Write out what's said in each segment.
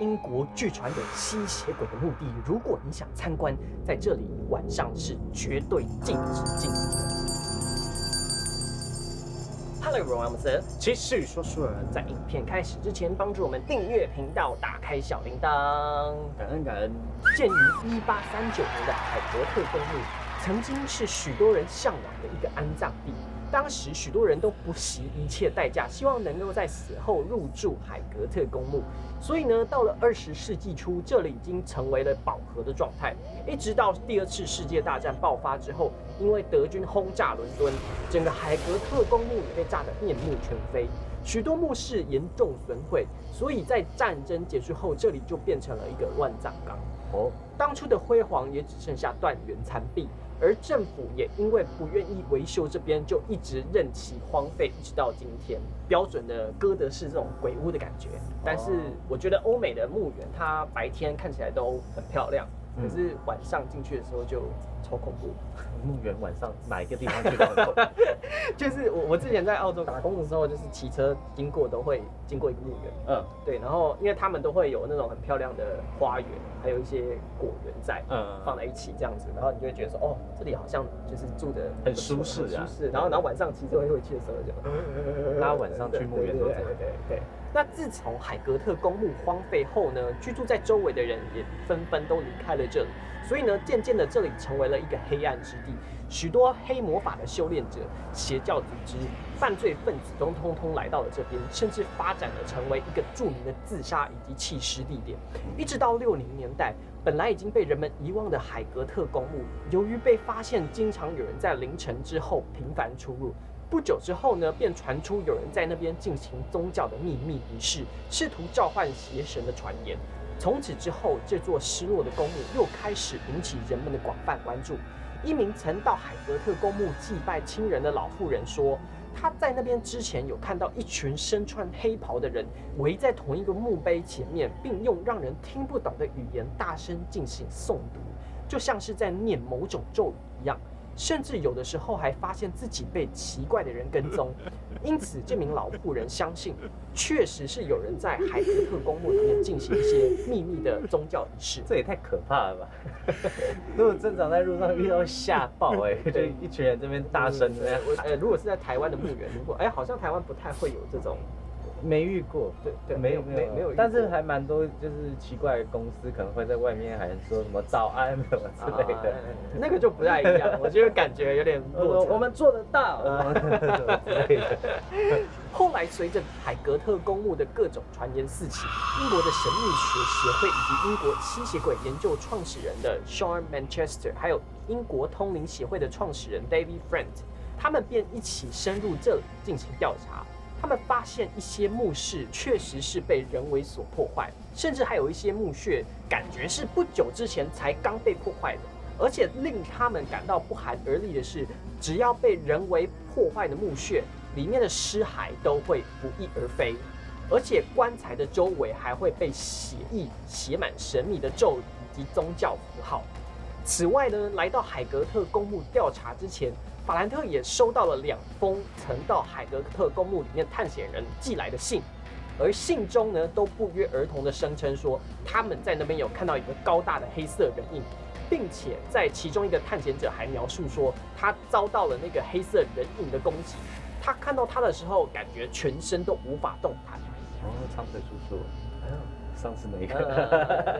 英国据传有吸血鬼的墓地，如果你想参观，在这里晚上是绝对禁止进入的。Hello everyone，我是继续说书人。在影片开始之前，帮助我们订阅频道，打开小铃铛，感恩感恩。建于一八三九年的海伯特公墓，曾经是许多人向往的一个安葬地。当时许多人都不惜一切代价，希望能够在死后入住海格特公墓。所以呢，到了二十世纪初，这里已经成为了饱和的状态。一直到第二次世界大战爆发之后，因为德军轰炸伦敦，整个海格特公墓也被炸得面目全非，许多墓室严重损毁。所以在战争结束后，这里就变成了一个乱葬岗。哦，当初的辉煌也只剩下断垣残壁。而政府也因为不愿意维修这边，就一直任其荒废，一直到今天。标准的哥德式这种鬼屋的感觉。但是我觉得欧美的墓园，它白天看起来都很漂亮，可是晚上进去的时候就超恐怖。墓园晚上哪一个地方最恐怖？就是我我之前在澳洲打工的时候，就是骑车经过都会经过一个墓园。嗯，对，然后因为他们都会有那种很漂亮的花园，还有一些果园在，嗯，放在一起这样子，然后你就会觉得说，哦，这里好像就是住的很舒适啊。舒适。然后然后晚上骑车回去的时候就，大家晚上去墓园都对对对。那自从海格特公墓荒废后呢，居住在周围的人也纷纷都离开了这里。所以呢，渐渐的，这里成为了一个黑暗之地，许多黑魔法的修炼者、邪教组织、犯罪分子都通通来到了这边，甚至发展了成为一个著名的自杀以及弃尸地点。一直到六零年代，本来已经被人们遗忘的海格特公墓，由于被发现经常有人在凌晨之后频繁出入，不久之后呢，便传出有人在那边进行宗教的秘密仪式，试图召唤邪神的传言。从此之后，这座失落的公墓又开始引起人们的广泛关注。一名曾到海格特公墓祭拜亲人的老妇人说，她在那边之前有看到一群身穿黑袍的人围在同一个墓碑前面，并用让人听不懂的语言大声进行诵读，就像是在念某种咒语一样。甚至有的时候还发现自己被奇怪的人跟踪，因此这名老妇人相信，确实是有人在海德特公墓里面进行一些秘密的宗教仪式。这也太可怕了吧！如果正常在路上遇到吓爆哎，就一群人这边大声的。呃，如果是在台湾的墓园，如果哎，好像台湾不太会有这种。没遇过，对对，没有没有没有，但是还蛮多，就是奇怪的公司可能会在外面还说什么早安什么之类的，那个就不太一样，我觉得感觉有点我我们做得到。后来随着海格特公墓的各种传言四起，英国的神秘学协会以及英国吸血鬼研究创始人的 Sean Manchester，还有英国通灵协会的创始人 David Friend，他们便一起深入这里进行调查。他们发现一些墓室确实是被人为所破坏，甚至还有一些墓穴感觉是不久之前才刚被破坏的。而且令他们感到不寒而栗的是，只要被人为破坏的墓穴，里面的尸骸都会不翼而飞，而且棺材的周围还会被血意写满神秘的咒语以及宗教符号。此外呢，来到海格特公墓调查之前。法兰特也收到了两封曾到海格特公墓里面探险人寄来的信，而信中呢都不约而同的声称说他们在那边有看到一个高大的黑色人影，并且在其中一个探险者还描述说他遭到了那个黑色人影的攻击，他看到他的时候感觉全身都无法动弹。哦，长腿叔叔。上次那个，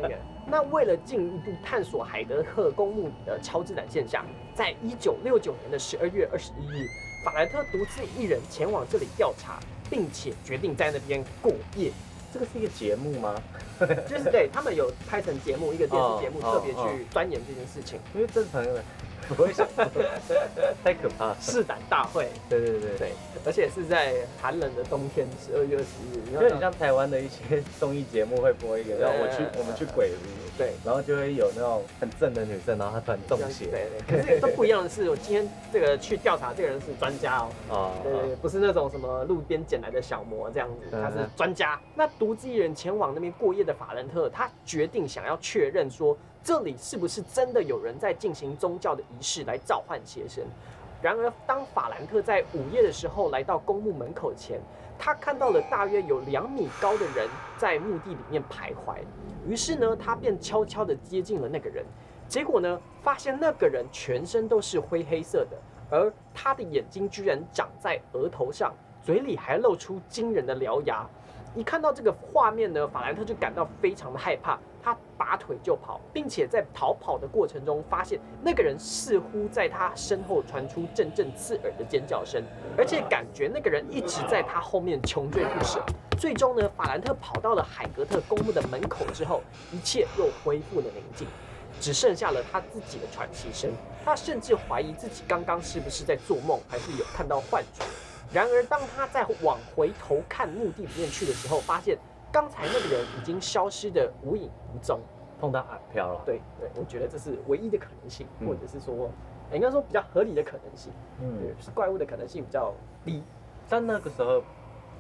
那个，那为了进一步探索海德克公墓里的超自然现象，在一九六九年的十二月二十一日，法兰特独自一人前往这里调查，并且决定在那边过夜。这个是一个节目吗？就是对他们有拍成节目，一个电视节目，特别去钻研这件事情。因为正常人不会想，太可怕。试胆大会，对对对对，而且是在寒冷的冬天，十二月二十日。有点像台湾的一些综艺节目会播一个，然后我去我们去鬼屋。对，然后就会有那种很正的女生，然后她突然中邪。对对，可是都不一样的是，我今天这个去调查，这个人是专家哦。哦。对，不是那种什么路边捡来的小魔这样子，他是专家。那独自一人前往那边过夜的法兰特，他决定想要确认说，这里是不是真的有人在进行宗教的仪式来召唤邪神。然而，当法兰特在午夜的时候来到公墓门口前，他看到了大约有两米高的人在墓地里面徘徊。于是呢，他便悄悄地接近了那个人。结果呢，发现那个人全身都是灰黑色的，而他的眼睛居然长在额头上，嘴里还露出惊人的獠牙。一看到这个画面呢，法兰特就感到非常的害怕。他拔腿就跑，并且在逃跑的过程中，发现那个人似乎在他身后传出阵阵刺耳的尖叫声，而且感觉那个人一直在他后面穷追不舍。最终呢，法兰特跑到了海格特公墓的门口之后，一切又恢复了宁静，只剩下了他自己的喘息声。他甚至怀疑自己刚刚是不是在做梦，还是有看到幻觉。然而，当他在往回头看墓地里面去的时候，发现。刚才那个人已经消失的无影无踪，碰到海漂了。对对，我觉得这是唯一的可能性，或者是说，应该说比较合理的可能性。嗯，是怪物的可能性比较低。但那个时候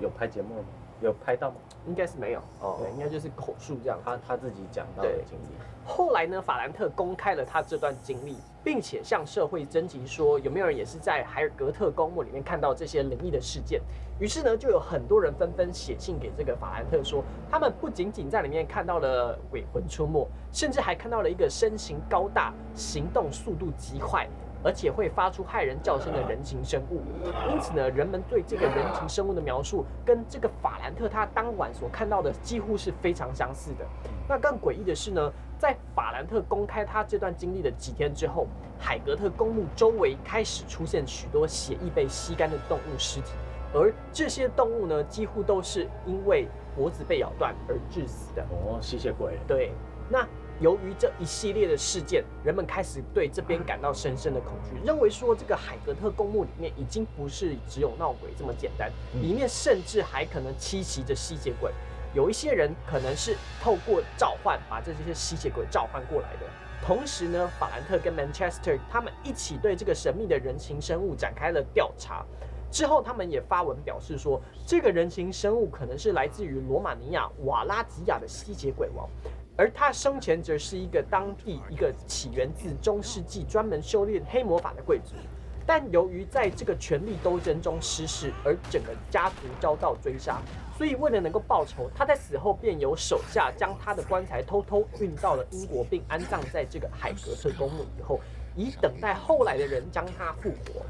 有拍节目吗？有拍到吗？应该是没有哦，对，应该就是口述这样。他他自己讲到的经历。后来呢，法兰特公开了他这段经历，并且向社会征集说，有没有人也是在海尔格特公墓里面看到这些灵异的事件。于是呢，就有很多人纷纷写信给这个法兰特，说他们不仅仅在里面看到了鬼魂出没，甚至还看到了一个身形高大、行动速度极快。而且会发出骇人叫声的人形生物，因此呢，人们对这个人形生物的描述跟这个法兰特他当晚所看到的几乎是非常相似的。那更诡异的是呢，在法兰特公开他这段经历的几天之后，海格特公墓周围开始出现许多血液被吸干的动物尸体，而这些动物呢，几乎都是因为脖子被咬断而致死的。哦，吸血鬼。对，那。由于这一系列的事件，人们开始对这边感到深深的恐惧，认为说这个海格特公墓里面已经不是只有闹鬼这么简单，里面甚至还可能栖息着吸血鬼。有一些人可能是透过召唤把这些吸血鬼召唤过来的。同时呢，法兰特跟 Manchester 他们一起对这个神秘的人形生物展开了调查。之后，他们也发文表示说，这个人形生物可能是来自于罗马尼亚瓦拉吉亚的吸血鬼王。而他生前则是一个当地一个起源自中世纪专门修炼黑魔法的贵族，但由于在这个权力斗争中失势，而整个家族遭到追杀，所以为了能够报仇，他在死后便由手下将他的棺材偷偷运到了英国，并安葬在这个海格特公墓以后，以等待后来的人将他复活。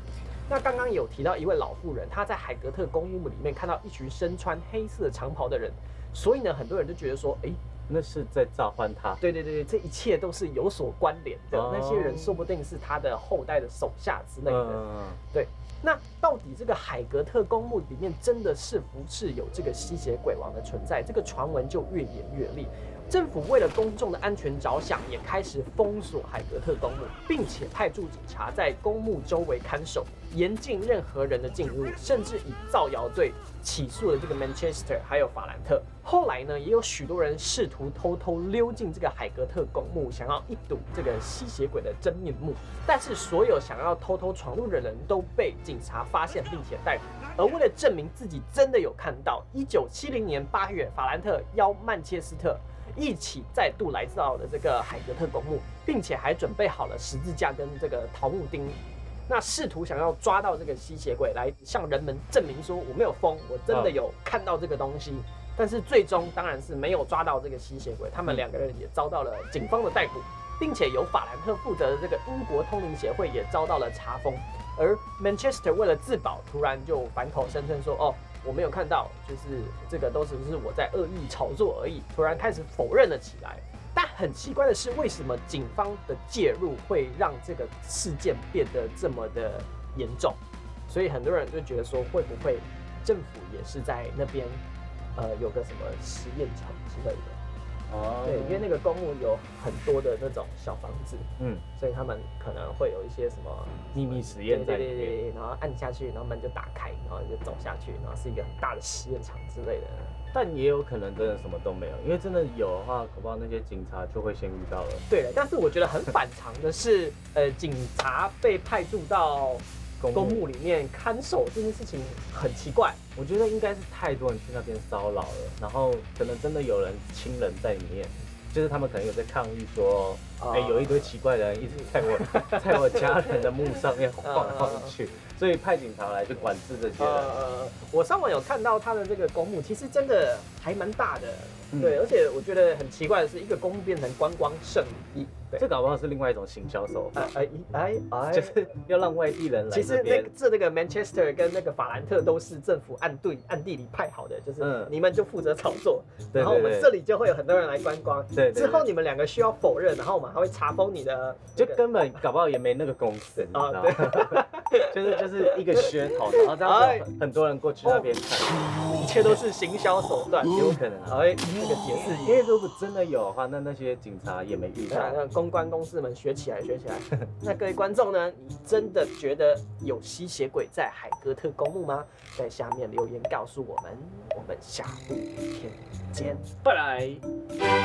那刚刚有提到一位老妇人，她在海格特公墓里面看到一群身穿黑色长袍的人，所以呢，很多人就觉得说，哎。那是在召唤他。对对对对，这一切都是有所关联的。那些人说不定是他的后代的手下之类的。对，那到底这个海格特公墓里面真的是不是有这个吸血鬼王的存在？这个传闻就越演越烈。政府为了公众的安全着想，也开始封锁海格特公墓，并且派驻警察在公墓周围看守，严禁任何人的进入，甚至以造谣罪起诉了这个 Manchester 还有法兰特。后来呢，也有许多人试图偷偷溜进这个海格特公墓，想要一睹这个吸血鬼的真面目。但是，所有想要偷偷闯入的人都被警察发现，并且逮捕。而为了证明自己真的有看到，一九七零年八月，法兰特邀曼彻斯特。一起再度来到了这个海格特公墓，并且还准备好了十字架跟这个桃木钉，那试图想要抓到这个吸血鬼，来向人们证明说我没有疯，我真的有看到这个东西。但是最终当然是没有抓到这个吸血鬼，他们两个人也遭到了警方的逮捕，并且由法兰克负责的这个英国通灵协会也遭到了查封。而 Manchester 为了自保，突然就反口声称说：“哦。”我没有看到，就是这个都只是我在恶意炒作而已。突然开始否认了起来，但很奇怪的是，为什么警方的介入会让这个事件变得这么的严重？所以很多人就觉得说，会不会政府也是在那边，呃，有个什么实验场之类的？哦，对，因为那个公墓有很多的那种小房子，嗯，所以他们可能会有一些什么秘密实验在里面，然后按下去，然后门就打开，然后就走下去，然后是一个很大的实验场之类的。但也有可能真的什么都没有，因为真的有的话，恐怕那些警察就会先遇到了。对了，但是我觉得很反常的是，呃，警察被派驻到。公墓里面看守这件事情很奇怪，我觉得应该是太多人去那边骚扰了，然后可能真的有人亲人在里面，就是他们可能有在抗议说，啊哎、有一堆奇怪的人一直在我 在我家人的墓上面晃来晃去，所以派警察来去管制这些人。呃，我上网有看到他的这个公墓，其实真的还蛮大的，嗯对，而且我觉得很奇怪的是，一个公墓变成观光胜地，对，这搞不好是另外一种行销手法，哎哎哎哎，就是要让外地人来其实那这边个。这那个 Manchester 跟那个法兰特都是政府暗对暗地里派好的，就是嗯你们就负责炒作，对然后我们对对这里就会有很多人来观光。对对对之后你们两个需要否认，然后我们还会查封你的这个就根本搞不好也没那个公司，啊道吗？就是就是一个噱头，然后这样很多人过去那边看，一切都是行销手段。有可能啊。哎，这个解释因为如果真的有的话，那那些警察也没遇到那。公关公司们学起来，学起来。那各位观众呢？你真的觉得有吸血鬼在海哥特公墓吗？在下面留言告诉我们。我们下部片见，拜拜。